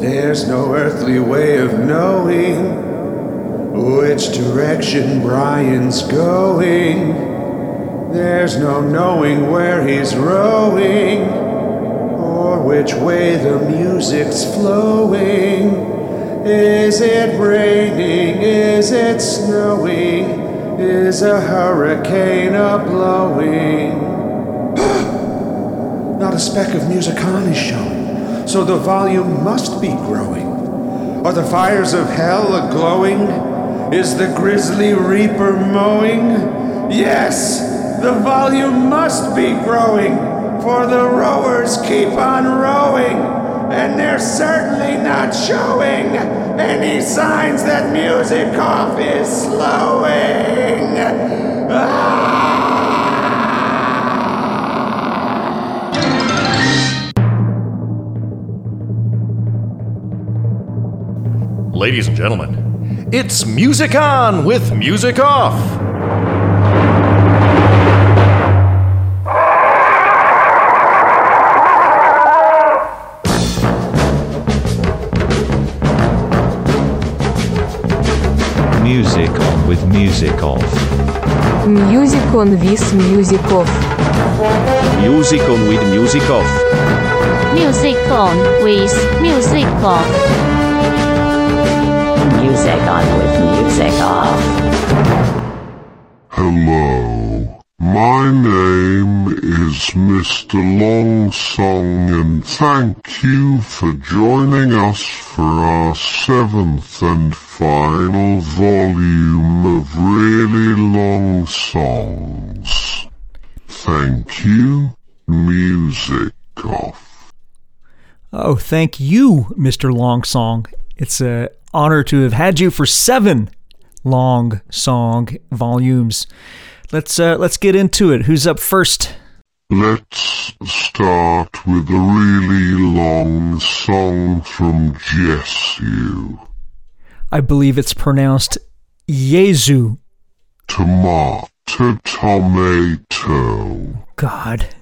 There's no earthly way of knowing which direction Brian's going. There's no knowing where he's rowing or which way the music's flowing. Is it raining? Is it snowing? Is a hurricane a blowing? Not a speck of music on is showing, so the volume must be growing. Are the fires of hell a glowing? Is the grisly reaper mowing? Yes, the volume must be growing, for the rowers keep on rowing, and they're certainly not showing any signs that music off is slowing. Ah! Ladies and gentlemen, it's Music On with Music Off. Music on with music off. Music on with music off. Music on with music off. Music on with music off. Music on with music off. Hello, my name is Mr. Longsong and thank you for joining us for our seventh and final volume of really long songs. Thank you, music off. Oh, thank you, Mr. Longsong. It's an honor to have had you for seven long song volumes. Let's uh, let's get into it. Who's up first? Let's start with a really long song from Jesu. I believe it's pronounced Yezu. Tomato, tomato. God.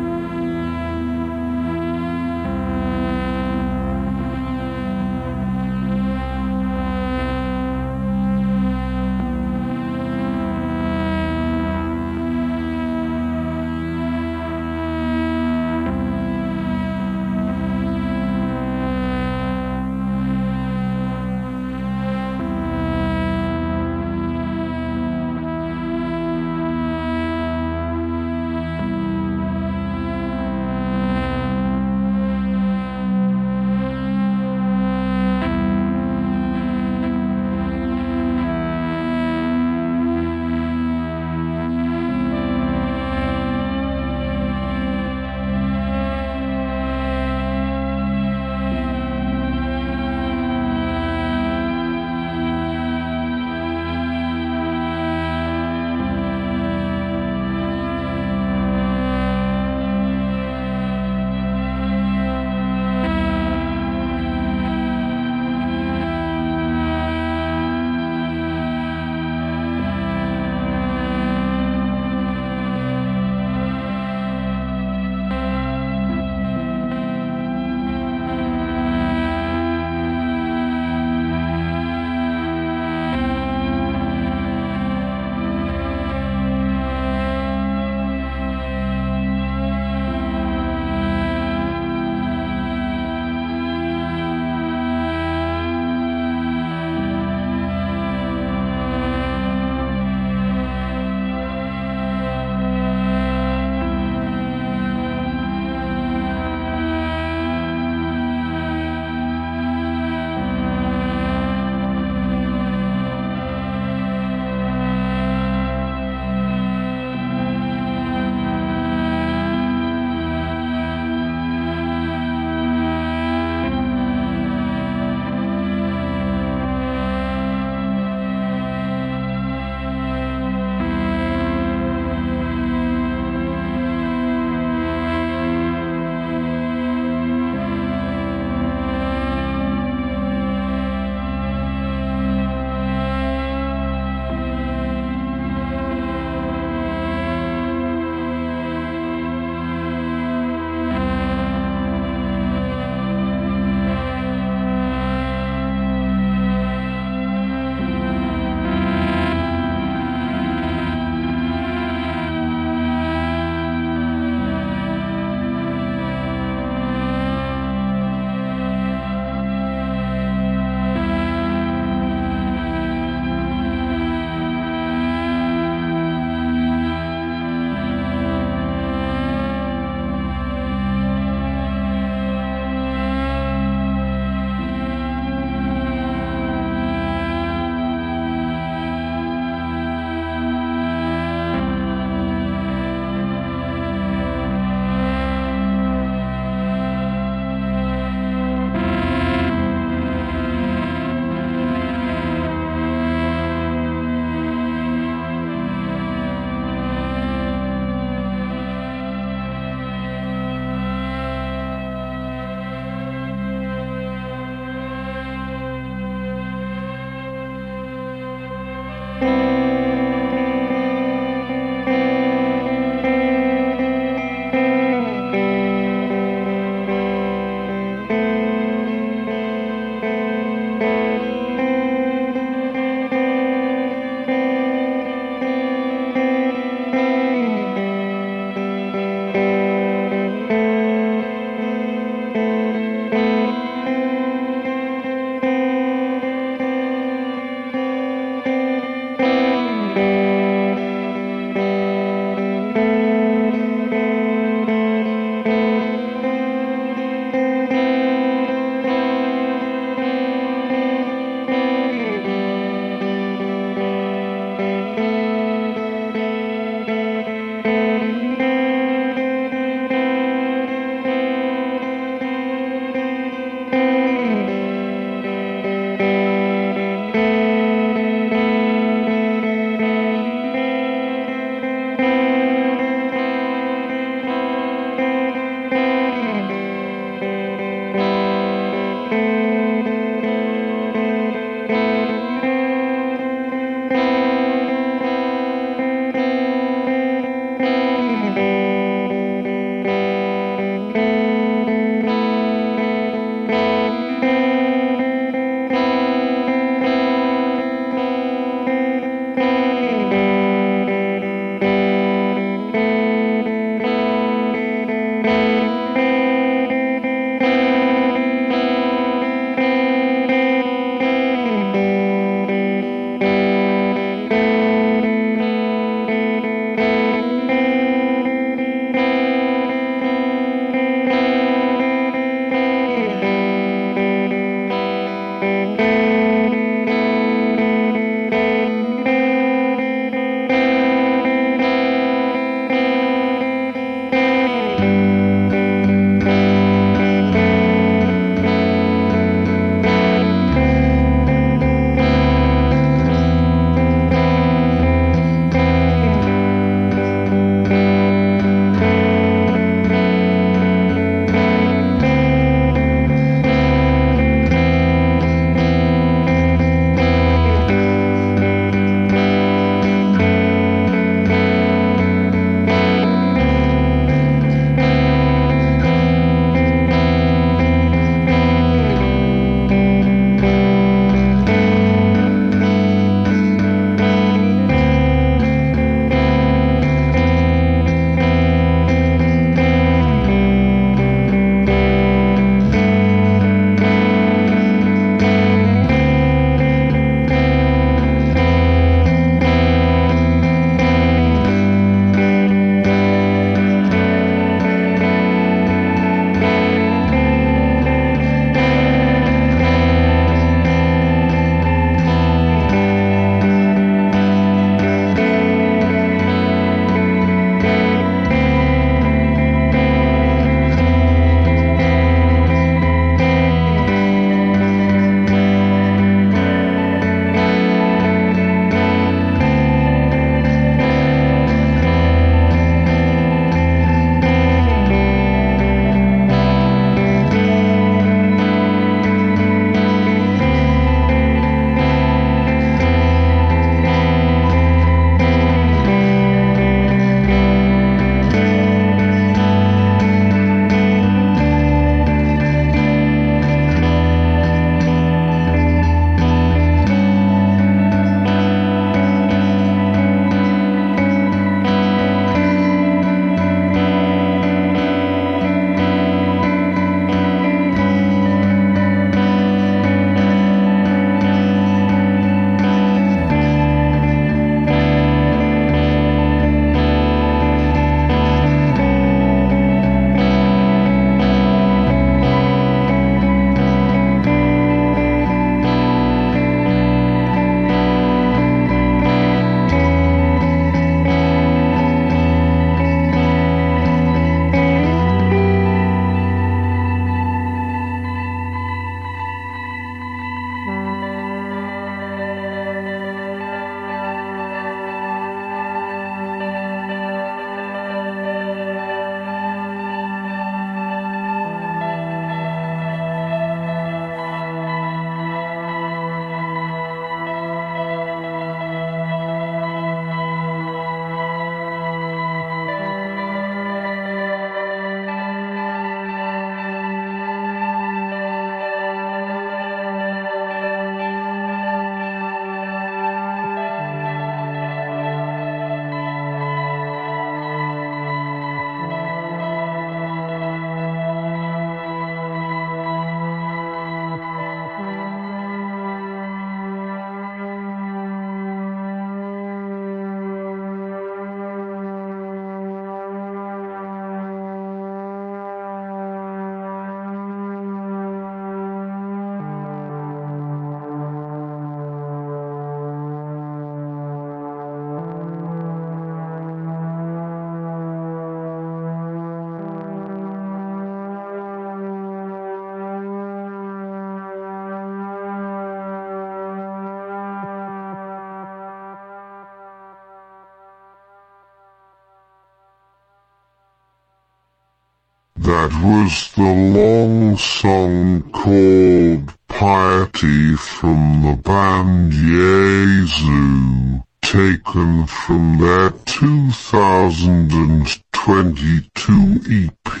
That was the long song called Piety from the band Yezu, taken from their 2022 EP.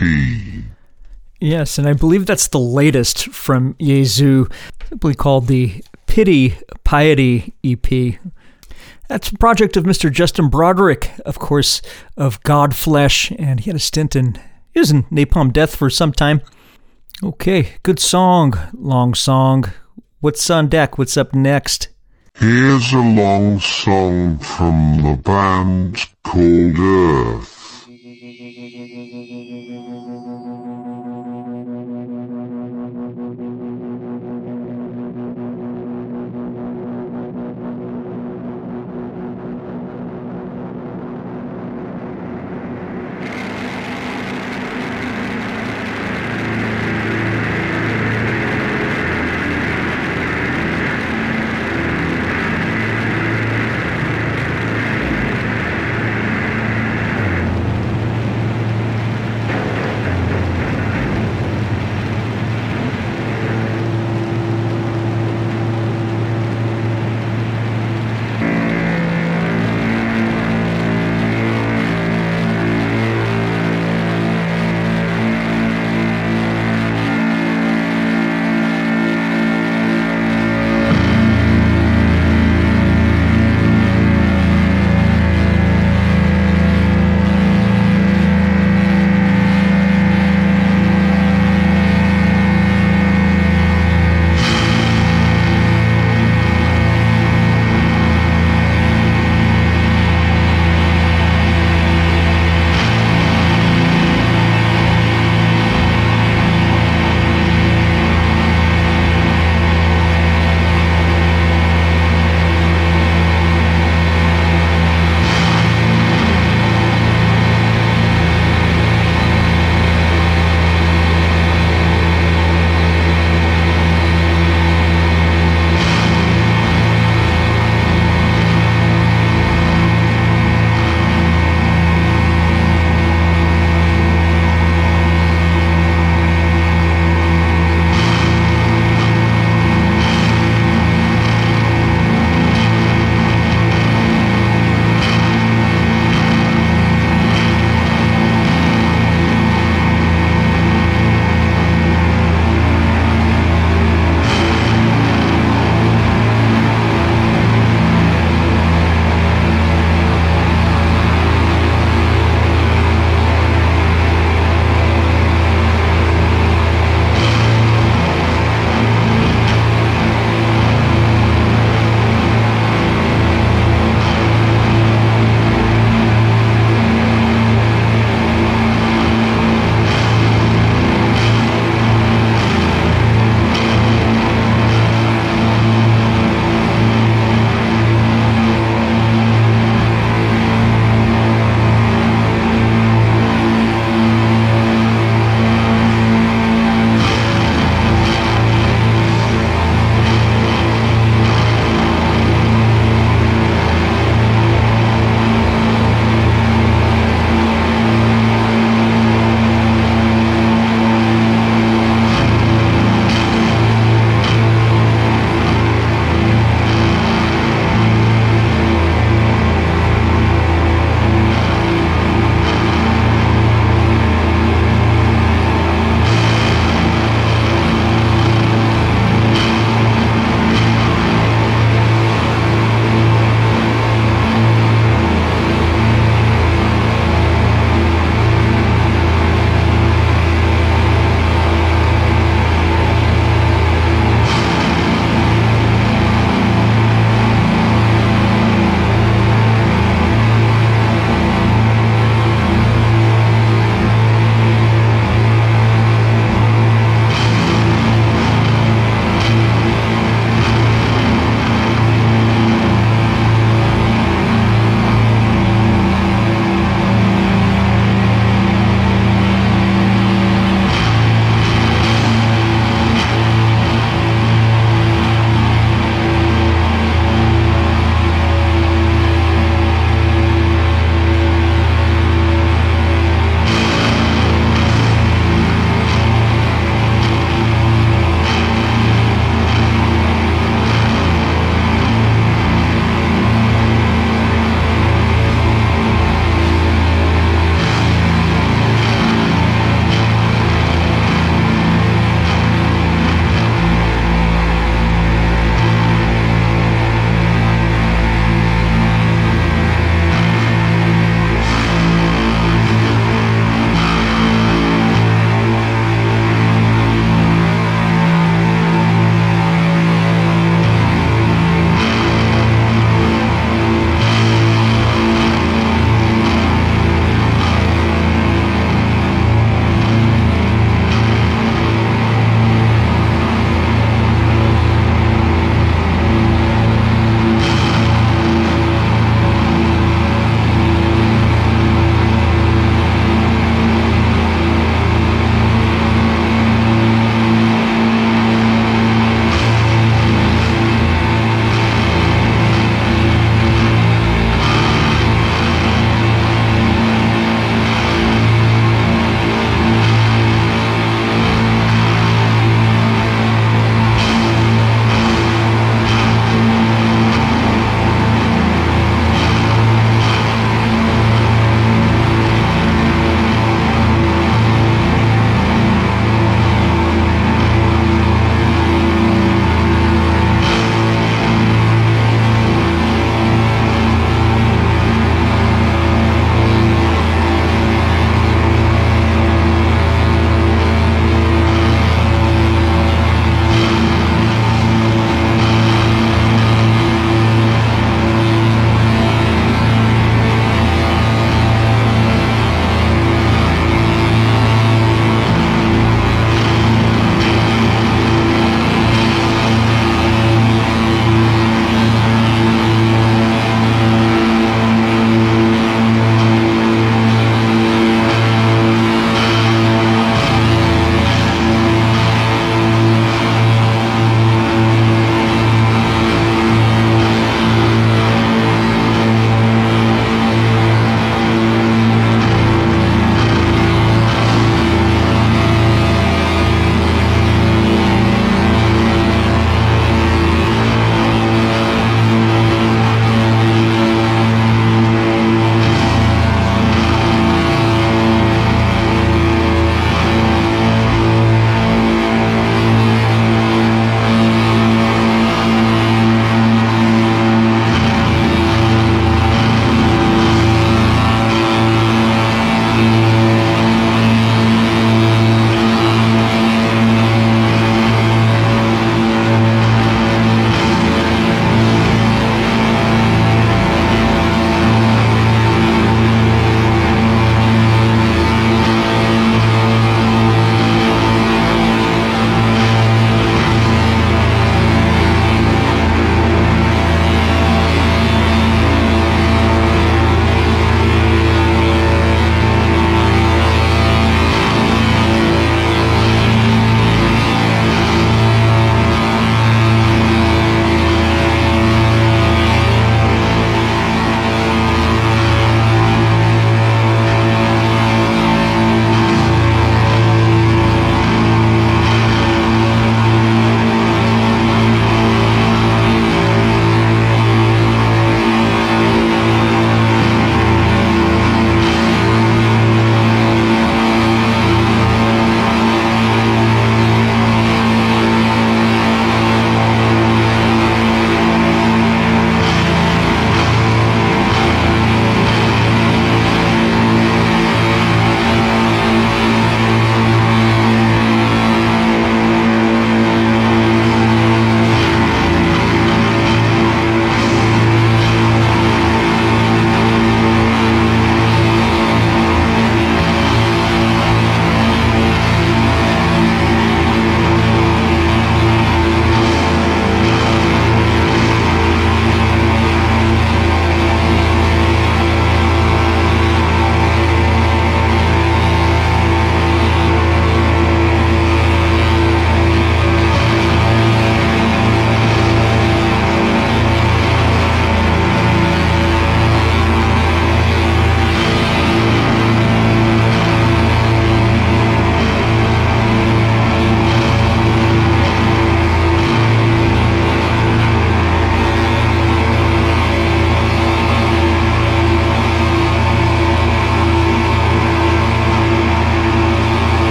Yes, and I believe that's the latest from Yezu, simply called the Pity Piety EP. That's a project of Mr. Justin Broadrick, of course, of Godflesh, and he had a stint in, in Napalm Death for some time. Okay, good song, long song. What's on deck? What's up next? Here's a long song from the band called Earth.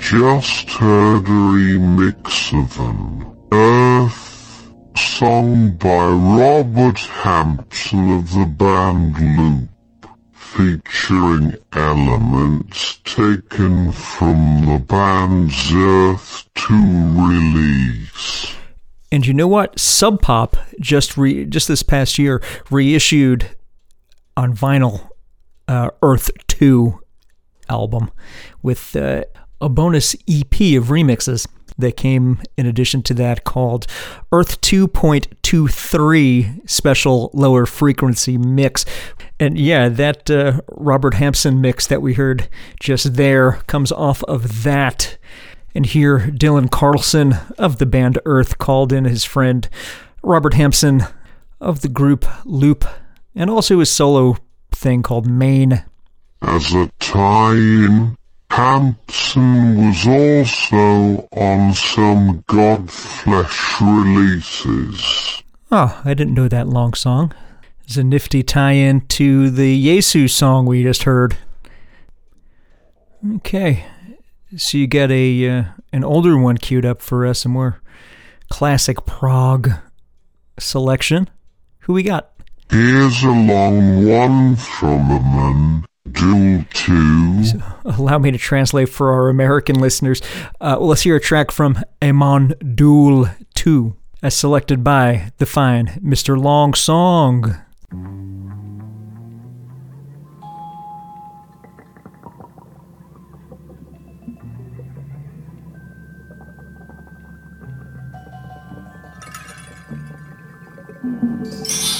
Just heard a remix of an Earth song by Robert Hampson of the band Loop, featuring elements taken from the band's Earth 2 release. And you know what? Sub Pop just re- just this past year reissued on vinyl uh, Earth 2 album with uh, a bonus EP of remixes that came in addition to that called Earth 2.23 Special Lower Frequency Mix. And yeah, that uh, Robert Hampson mix that we heard just there comes off of that. And here, Dylan Carlson of the band Earth called in his friend Robert Hampson of the group Loop and also his solo thing called Main. As a tie-in, Hampson was also on some Godflesh releases. Oh, I didn't know that long song. It's a nifty tie in to the Jesu song we just heard. Okay, so you got a uh, an older one queued up for us, a more classic prog selection. Who we got? Here's a long one from a man, due to. So allow me to translate for our American listeners. Uh, well, let's hear a track from Amon Düül 2, as selected by the fine Mr. Longsong. Mm-hmm.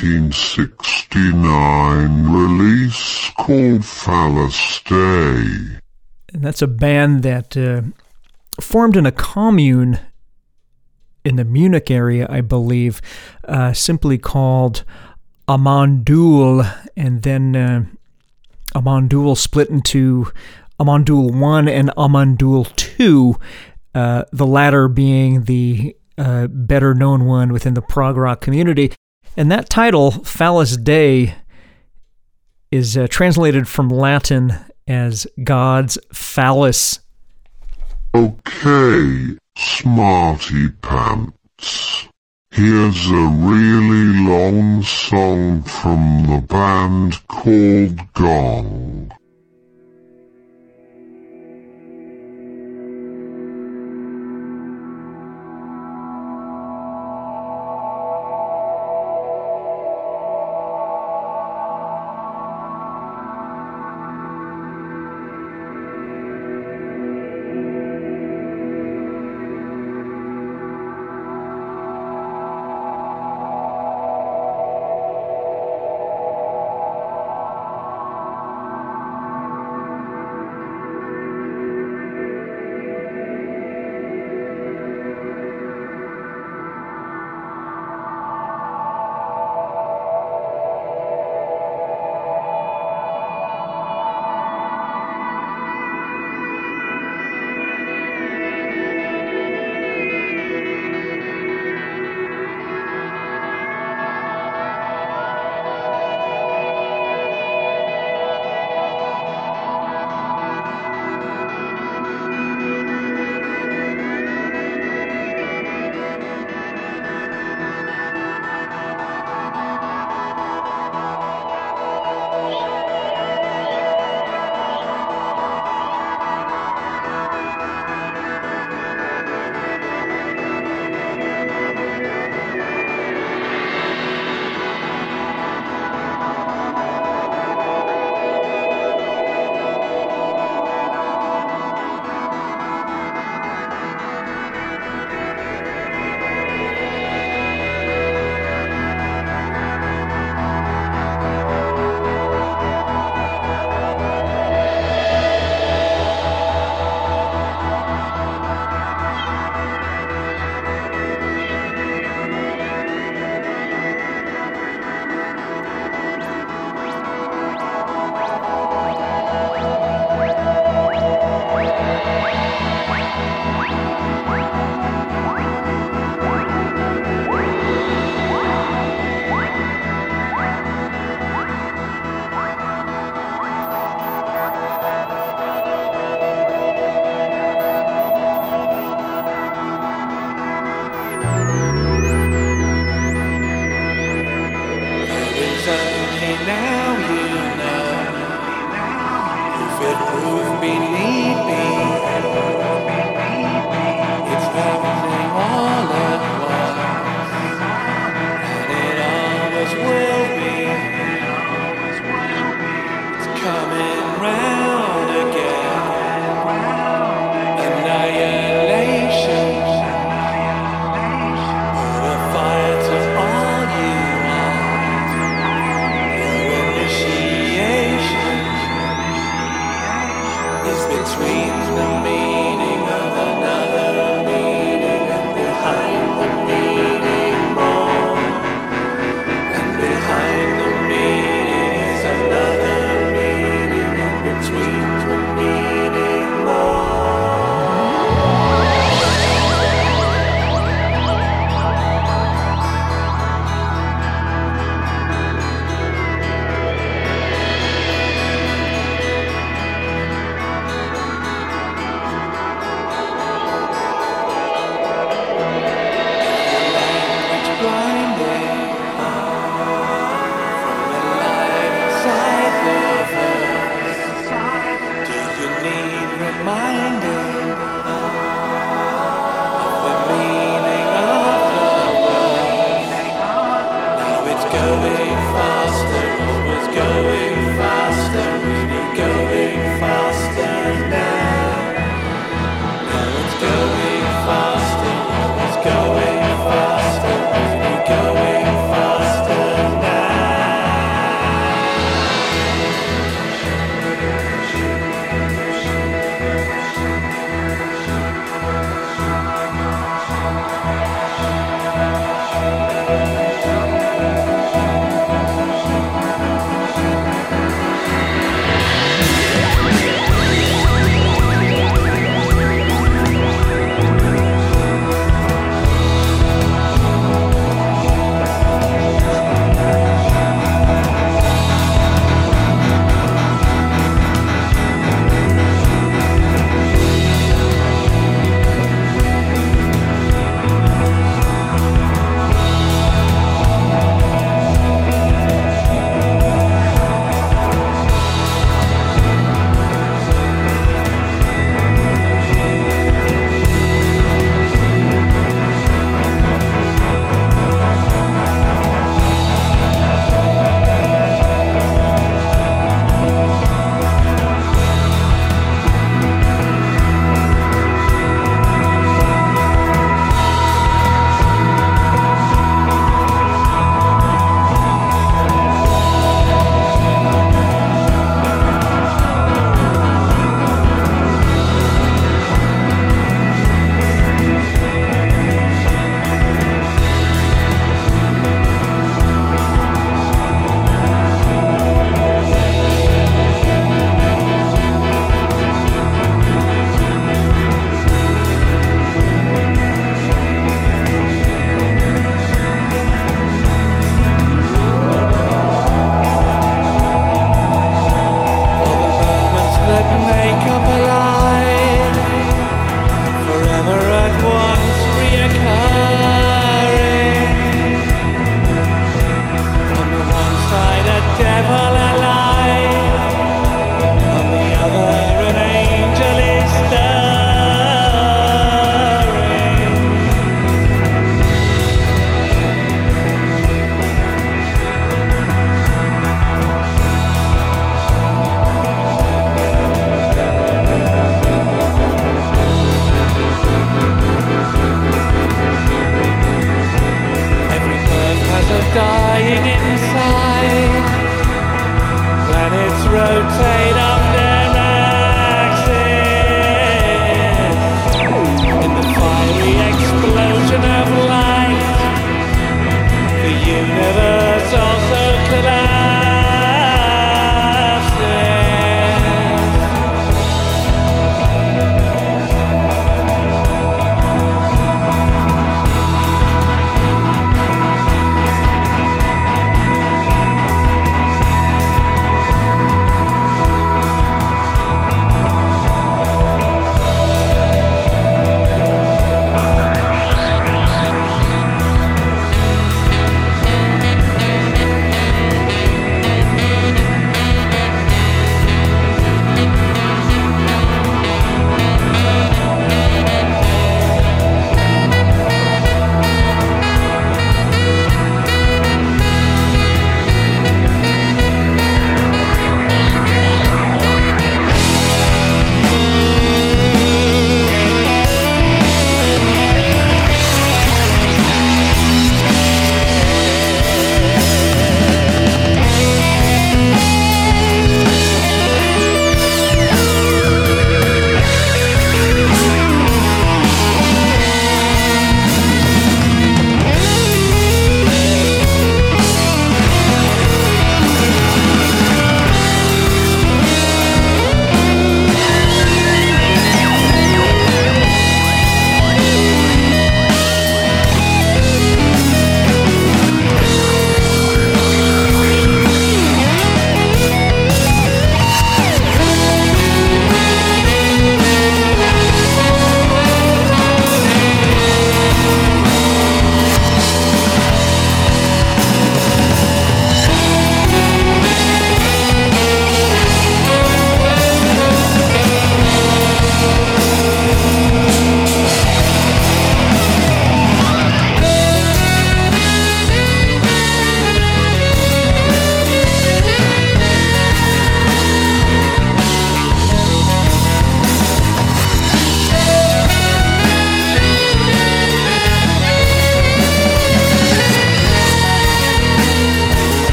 1969 release called Phallus Dei. And that's a band that uh, formed in a commune in the Munich area, I believe, uh, simply called Amon Düül, and then uh, Amon Düül split into Amon Düül 1 and Amon Düül 2, uh, the latter being the uh, better known one within the prog rock community. And that title, Phallus Dei, is uh, translated from Latin as God's phallus. Okay, smarty pants. Here's a really long song from the band called Gong.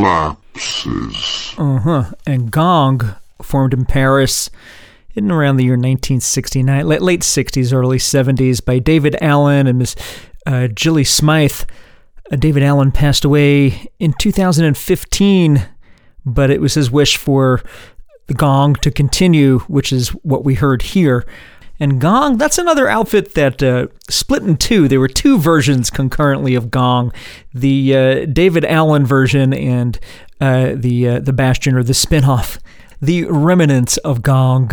collapses. Uh huh. And Gong formed in Paris in around the year 1969, late, 60s, early 70s, by Daevid Allen and Miss uh, Gilli Smyth. Uh, Daevid Allen passed away in 2015, but it was his wish for the gong to continue, which is what we heard here. And Gong, that's another outfit that uh, split in two. There were two versions concurrently of Gong the uh, Daevid Allen version and uh, the, uh, the Bastion or the spinoff, the remnants of Gong.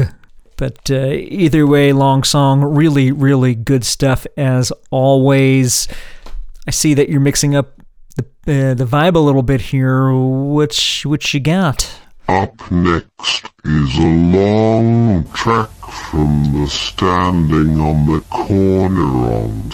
But uh, either way, Longsong, really, really good stuff as always. I see that you're mixing up the, uh, the vibe a little bit here. Which, which you got? Up next is a long track from the standing on the corner on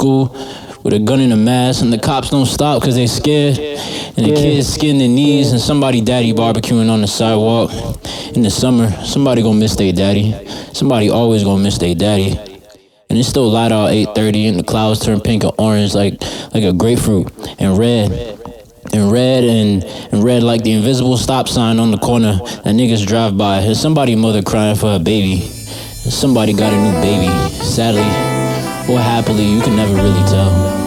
school with a gun and a mask, and the cops don't stop because they scared. And the kids skin their knees, and somebody daddy barbecuing on the sidewalk. In the summer, somebody gonna miss their daddy. Somebody always gonna miss their daddy. And it's still light out 8:30, and the clouds turn pink and orange like like a grapefruit, and red, and red, and and red like the invisible stop sign on the corner that niggas drive by. And somebody mother crying for her baby. Somebody got a new baby. Sadly, or happily, you can never really tell.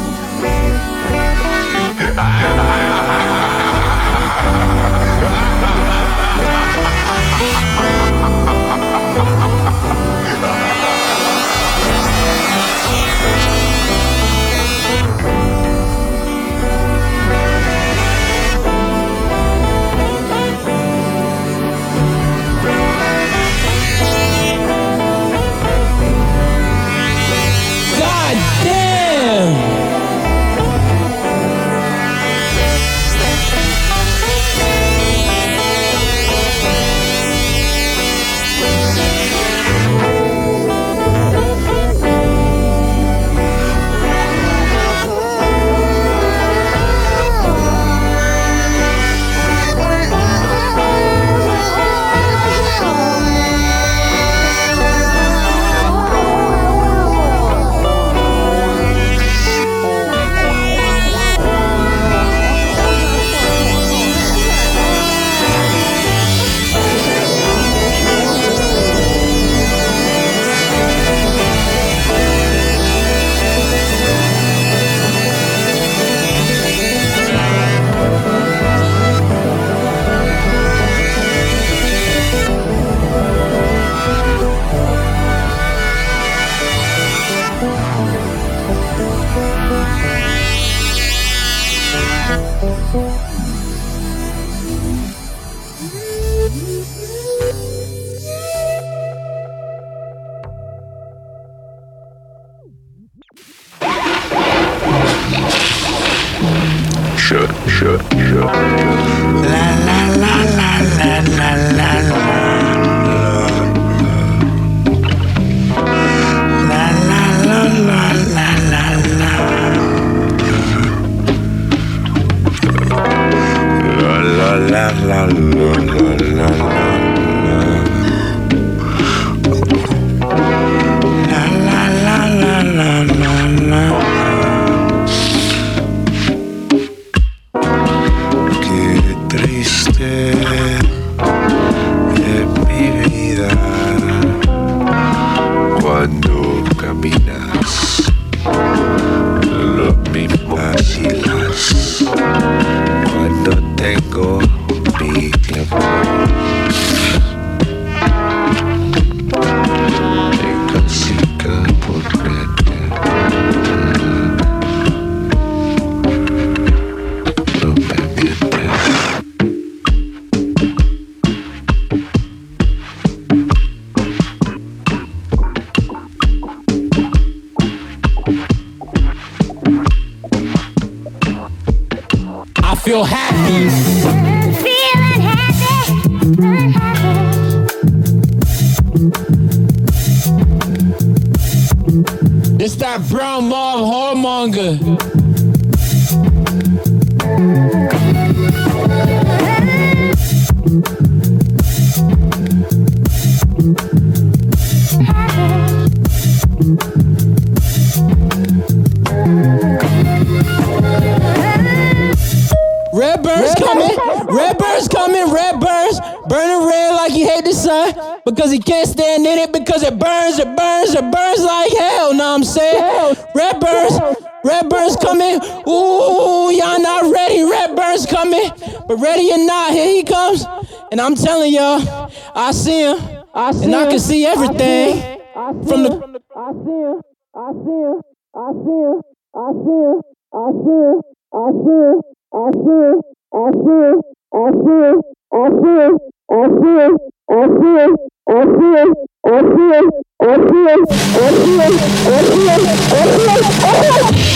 And I'm telling y'all, I see him. and I can see everything. From the I see him. I see him. I see him. I see him. I see him. I see him. I see him. I see him. I see him. I see him. I see him. I see him. I see him. I see him. I see him. I see him. I see him. I see him.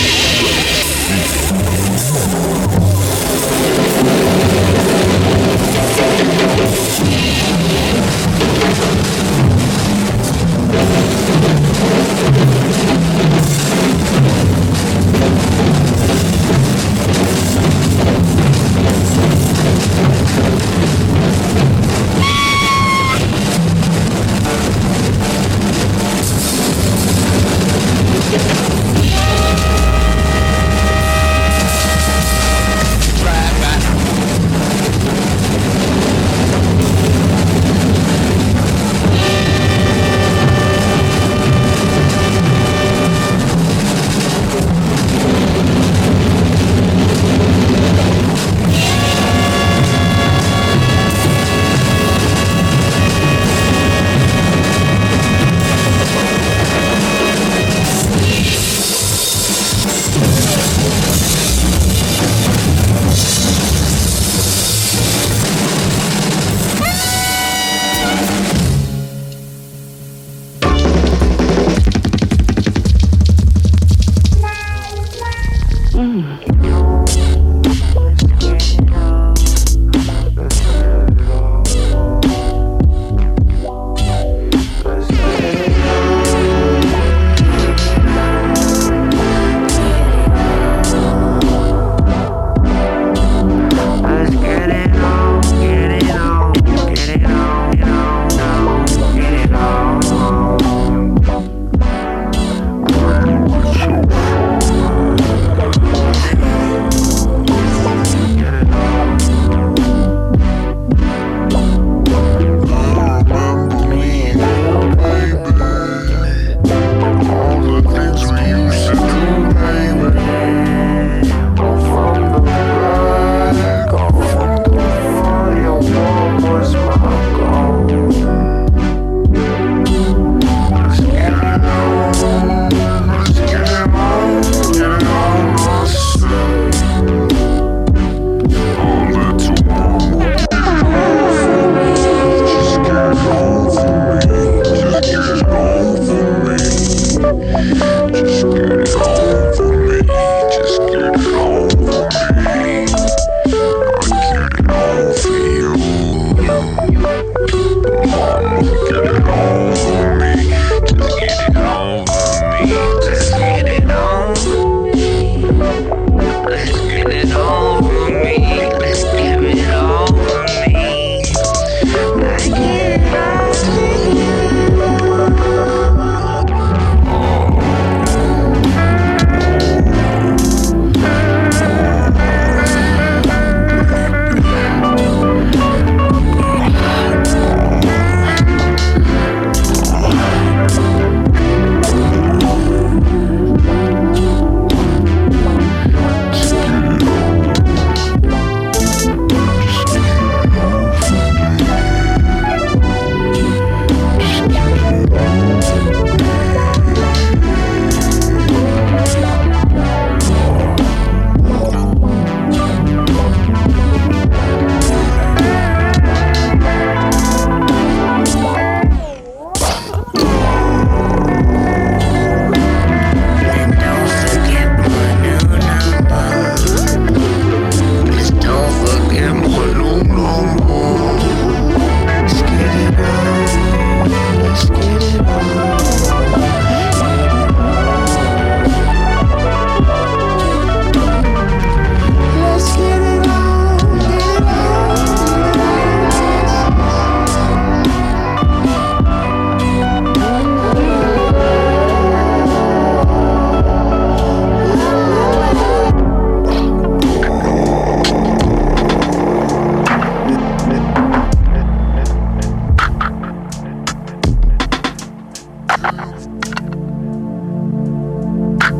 Yeah.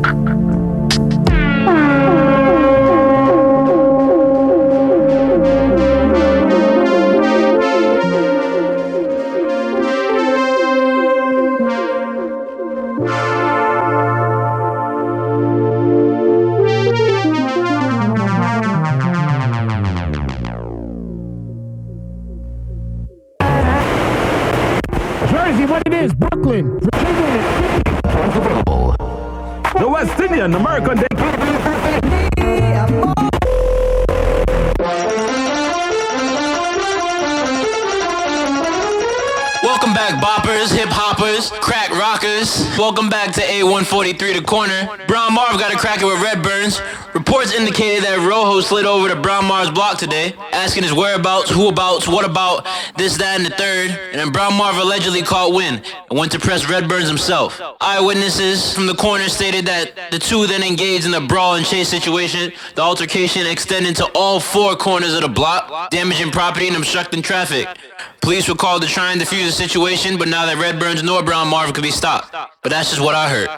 Ha ha ha. Block today, asking his whereabouts, who abouts, what about, this, that, and the third. And then Brown Marv allegedly caught wind and went to press Red Burns himself. Eyewitnesses from the corner stated that the two then engaged in a brawl and chase situation. The altercation extended to all four corners of the block, damaging property and obstructing traffic. Police were called to try and defuse the situation, but now that Red Burns nor Brown Marvin could be stopped. But that's just what I heard.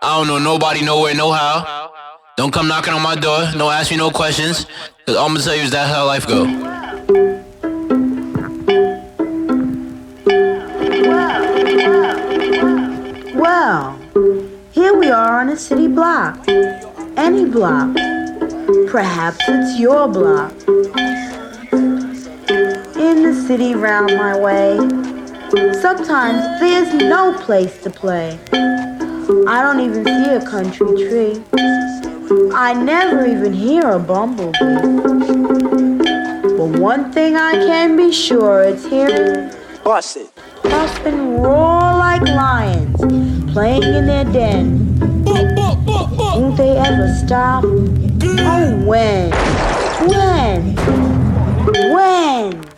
I don't know nobody, nowhere, no how. Don't come knocking on my door. Don't ask me no questions. Cause all I'm gonna tell you is that's how life go. Well, here we are on a city block. Any block. Perhaps it's your block. In the city round my way, sometimes there's no place to play. I don't even see a country tree. I never even hear a bumblebee. But one thing I can be sure it's hearing Bust it. puff and roar like lions playing in their den. Won't they ever stop? Oh, when? When? When?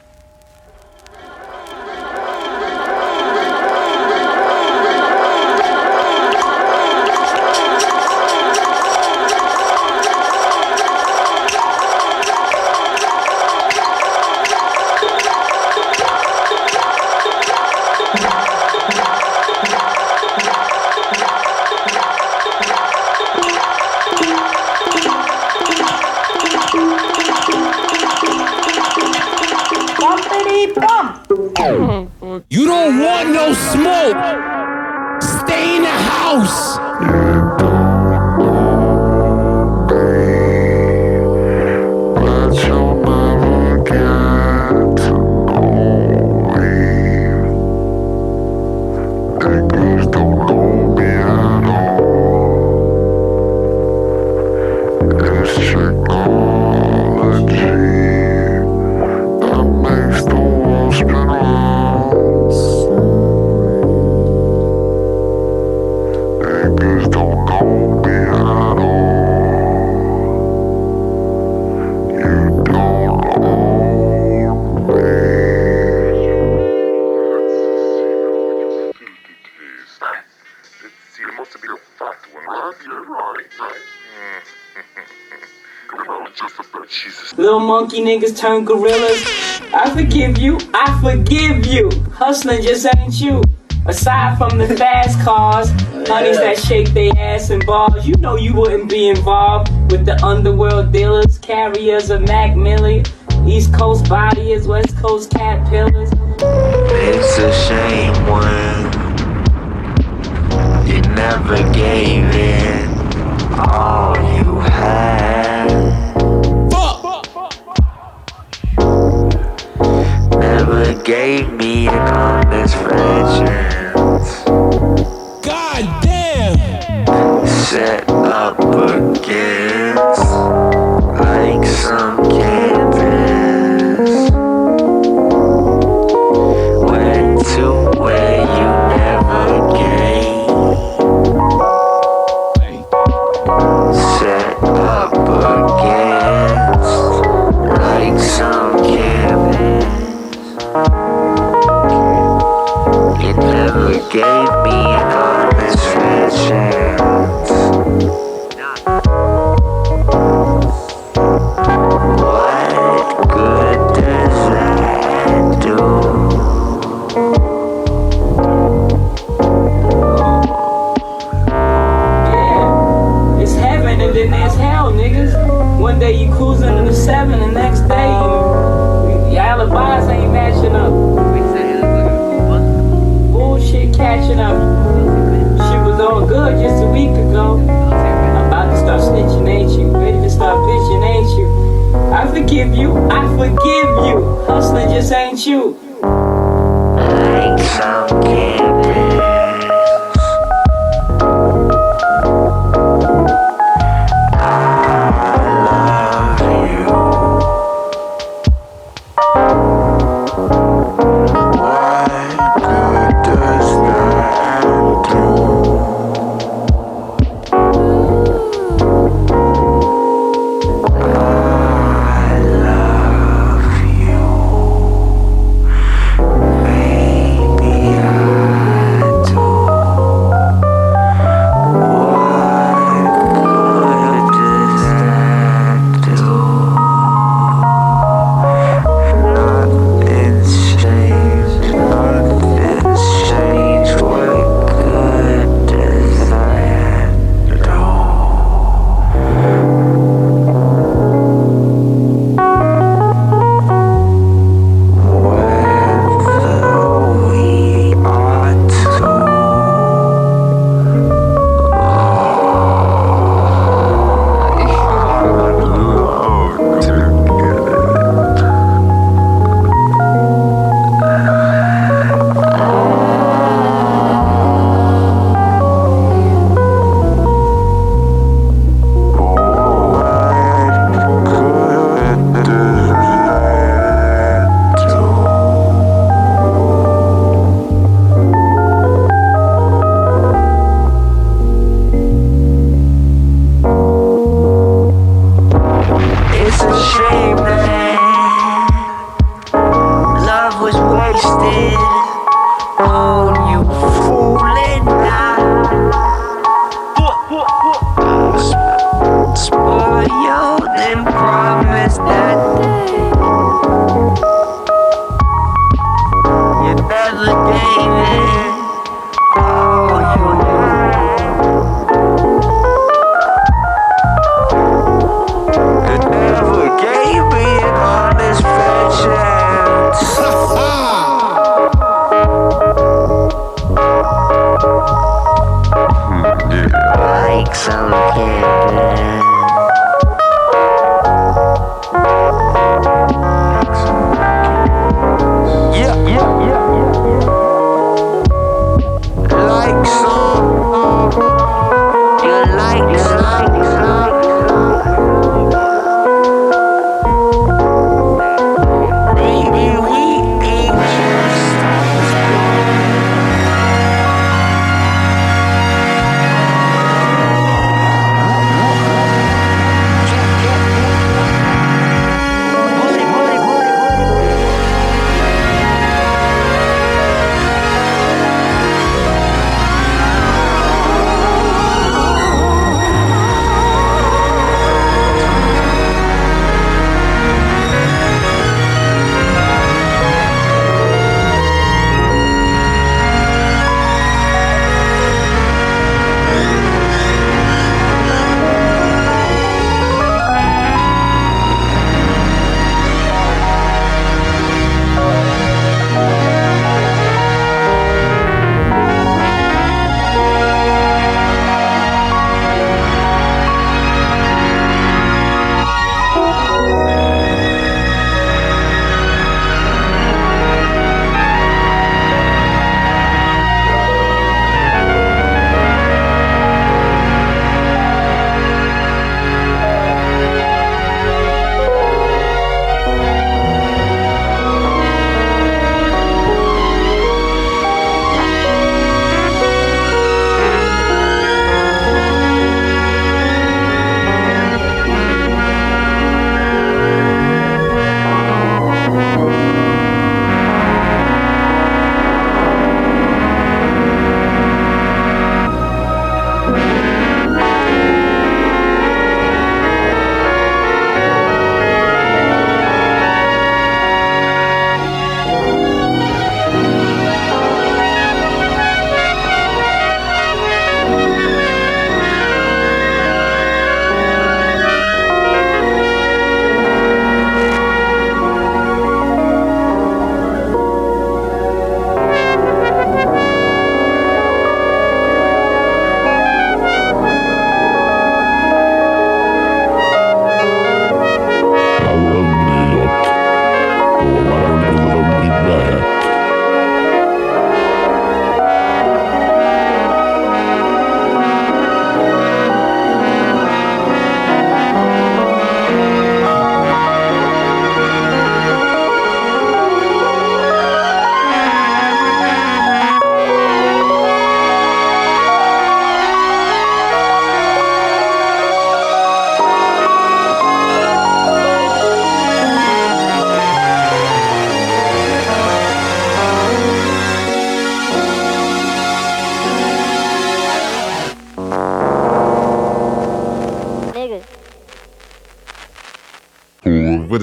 Monkey niggas turn gorillas. I forgive you, I forgive you. Hustling just ain't you. Aside from the fast cars, honeys that shake their ass and bars, you know you wouldn't be involved with the underworld dealers, carriers of Mac Millie, East Coast bodies, West Coast cat pillars. It's a shame when you never gave it all you had. Gave me an honest friendships.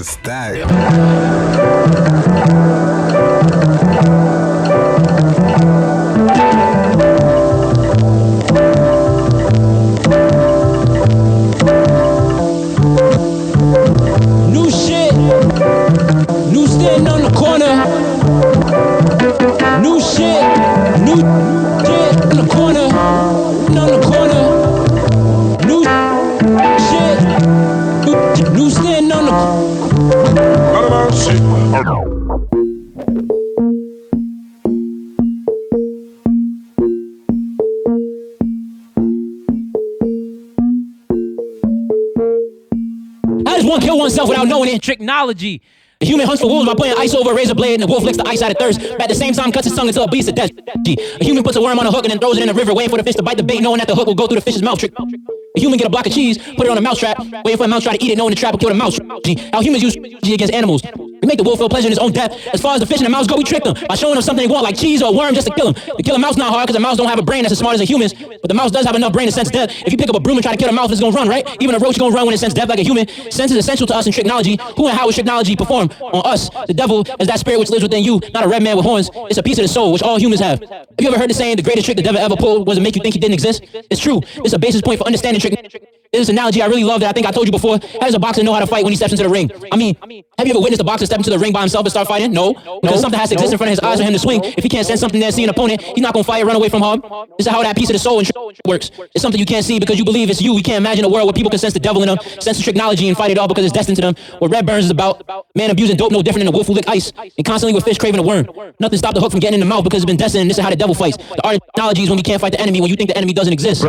The Tricknology. The human hunts for wolves by putting ice over a razor blade, and the wolf licks the ice out of thirst. But at the same time, cuts his tongue until it bleeds to death. A human puts a worm on a hook and then throws it in the river, waiting for the fish to bite the bait, knowing that the hook will go through the fish's mouth. Trick. A human get a block of cheese, put it on a mouse trap, waiting for a mouse try to eat it, knowing the trap will kill the mouse. How humans use G against animals. We make the wolf feel pleasure in his own death. As far as the fish and the mouse go, we trick them by showing them something they want, like cheese or a worm, just to kill them. To kill a mouse not hard, because a mouse don't have a brain that's as smart as a human's, the mouse does have enough brain to sense death. If you pick up a broom and try to kill a mouse, it's gonna run, right? Even a roach gonna run when it senses death like a human. Sense is essential to us in technology. Who and how is technology perform on us? The devil is that spirit which lives within you, not a red man with horns. It's a piece of the soul which all humans have. Have you ever heard the saying, the greatest trick the devil ever pulled was to make you think he didn't exist? It's true. It's a basis point for understanding trick. This analogy I really love that I think I told you before. How does a boxer know how to fight when he steps into the ring? I mean, have you ever witnessed a boxer step into the ring by himself and start fighting? No. Because something has to exist in front of his eyes for him to swing. If he can't sense something there, see an opponent, he's not gonna fight, run away from harm. This is how that piece of the soul and works. It's something you can't see because you believe it's you. You can't imagine a world where people can sense the devil in them, sense the technology and fight it all because it's destined to them. What Red Burns is about, man abusing dope no different than a wolf who lick ice, and constantly with fish craving a worm. Nothing stopped the hook from getting in the mouth because it's been destined. This is how the devil fights. The art of technology is when you can't fight the enemy when you think the enemy doesn't exist.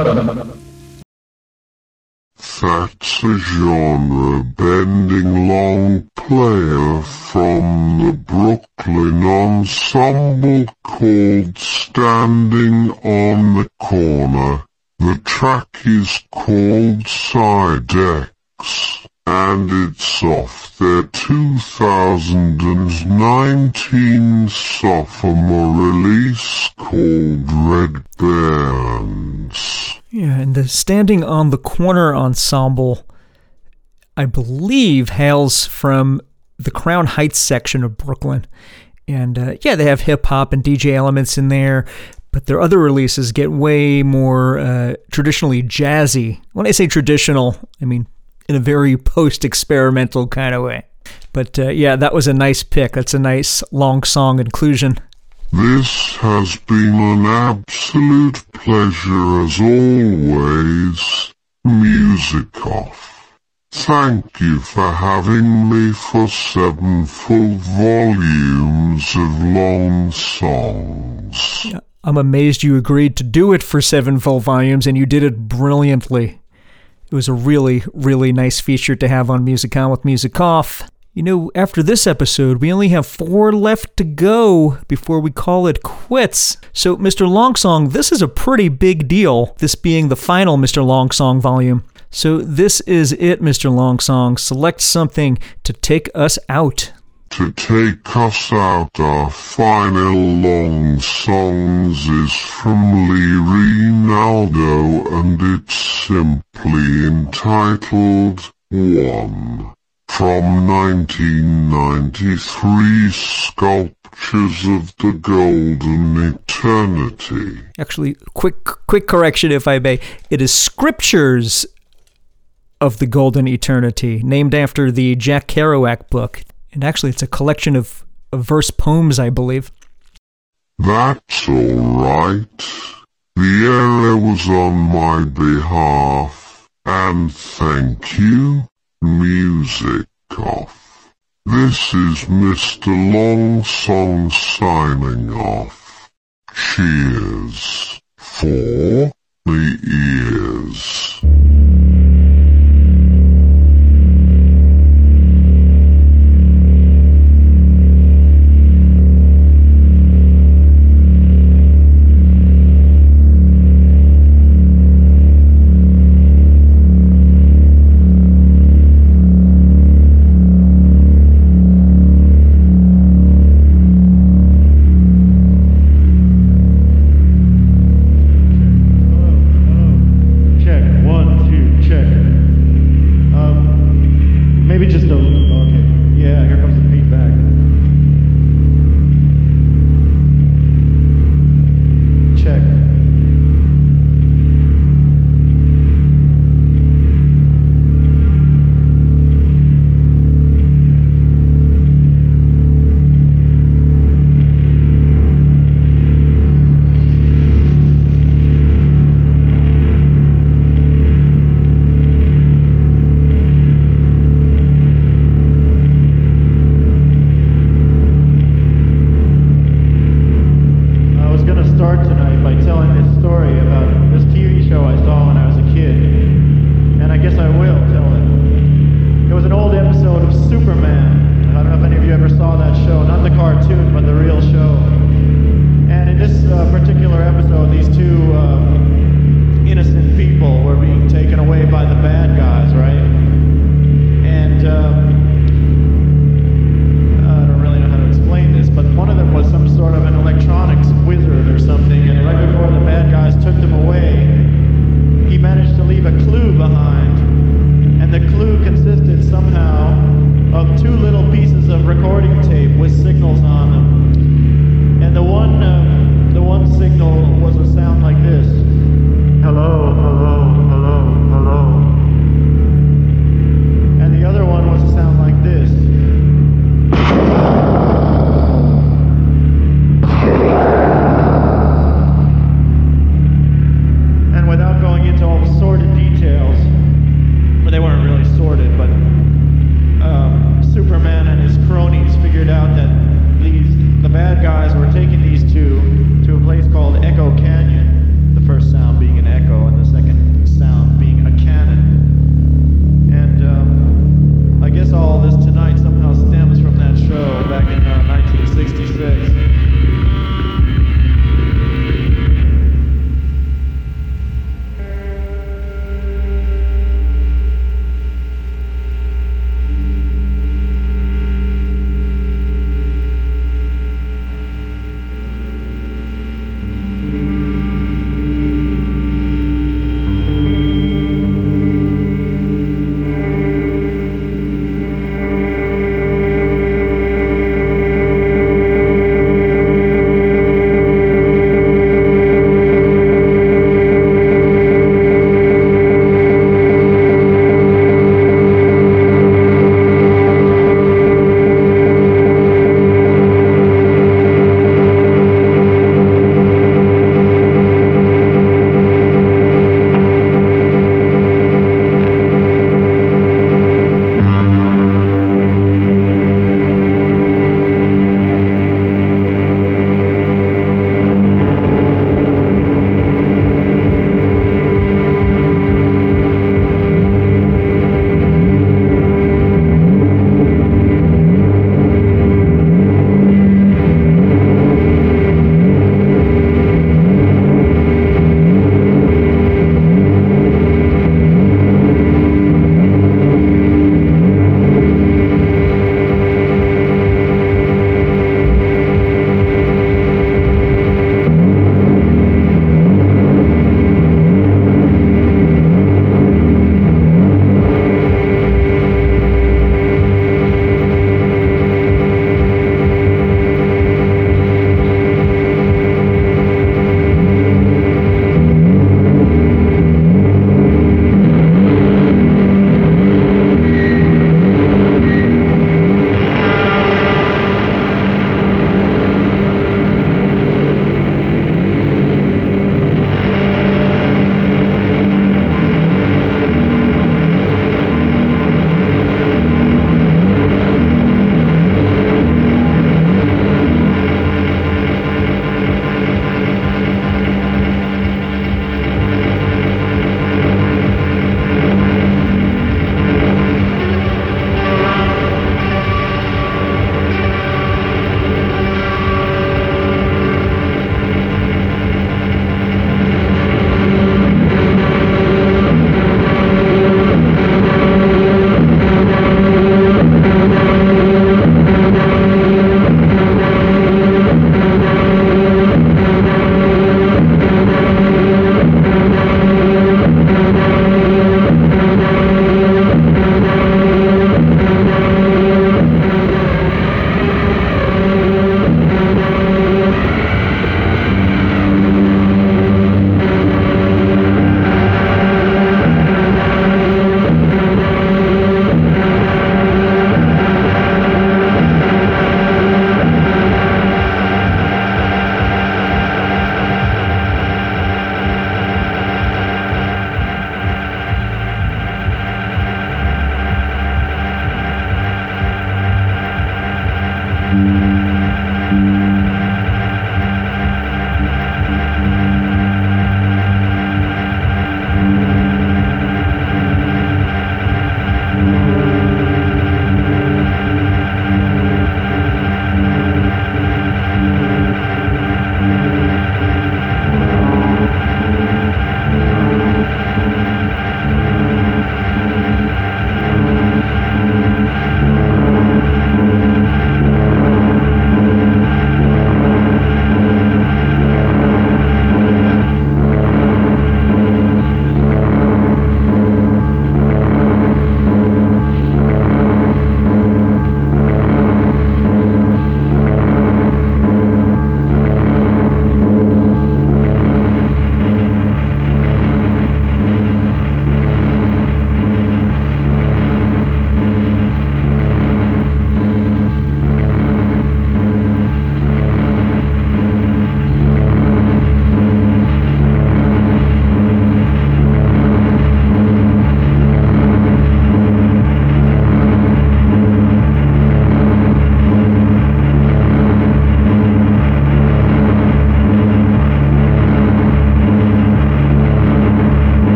That's a genre bending long player from the Brooklyn ensemble called Standing on the Corner. The track is called Side X, and it's off their 2019 sophomore release called Red Burns. Yeah, and the Standing on the Corner ensemble, I believe, hails from the Crown Heights section of Brooklyn. And uh, yeah, they have hip hop and DJ elements in there, but their other releases get way more uh, traditionally jazzy. When I say traditional, I mean in a very post experimental kind of way. But uh, yeah, that was a nice pick. That's a nice long song inclusion. This has been an absolute pleasure as always. Music off. Thank you for having me for seven full volumes of long songs. I'm amazed you agreed to do it for seven full volumes, and you did it brilliantly. It was a really, really nice feature to have on Music On with Music Off. You know, after this episode, we only have four left to go before we call it quits. So, Mr. Longsong, this is a pretty big deal, this being the final Mr. Longsong volume. So, this is it, Mr. Longsong. Select something to take us out. To take us out, our final long songs is from Lee Ranaldo and it's simply entitled One. From 1993 Sculptures of the Golden Eternity. Actually, quick quick correction if I may. It is Scriptures of the Golden Eternity, named after the Jack Kerouac book. And actually, it's a collection of, of verse poems, I believe. That's alright. The error was on my behalf. And thank you, music off. This is Mr. Longsong signing off. Cheers for the ears.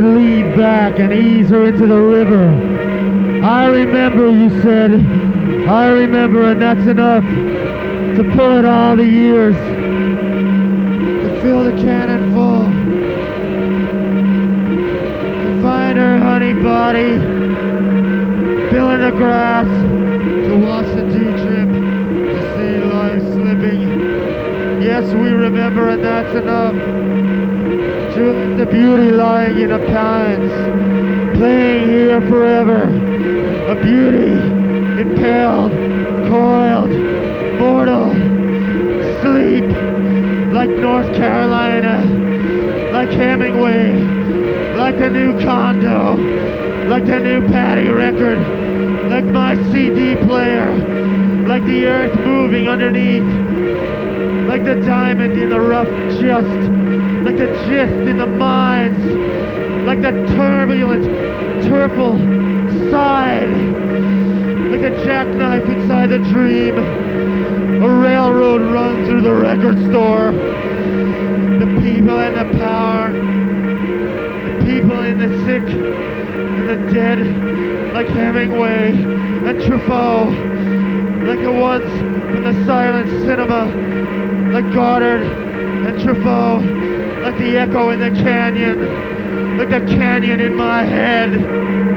Could lean back and ease her into the river. I remember, you said. I remember, and that's enough to pull it all the years. To fill the cannon full. To find her honey body. Fill in the grass. To watch the dew drip. To see life slipping. Yes, we remember, and that's enough. To the beauty lying in the pines, playing here forever. A beauty impaled, coiled, mortal, sleep like North Carolina, like Hemingway, like the new condo, like the new Patty record, like my CD player, like the earth moving underneath, like the diamond in the rough just, the gist in the minds like the turbulent, turple side, like a jackknife inside the dream. A railroad runs through the record store. The people and the power, the people and the sick and the dead, like Hemingway and Truffaut, like the ones from the silent cinema, like Godard and Truffaut, like the echo in the canyon, like the canyon in my head.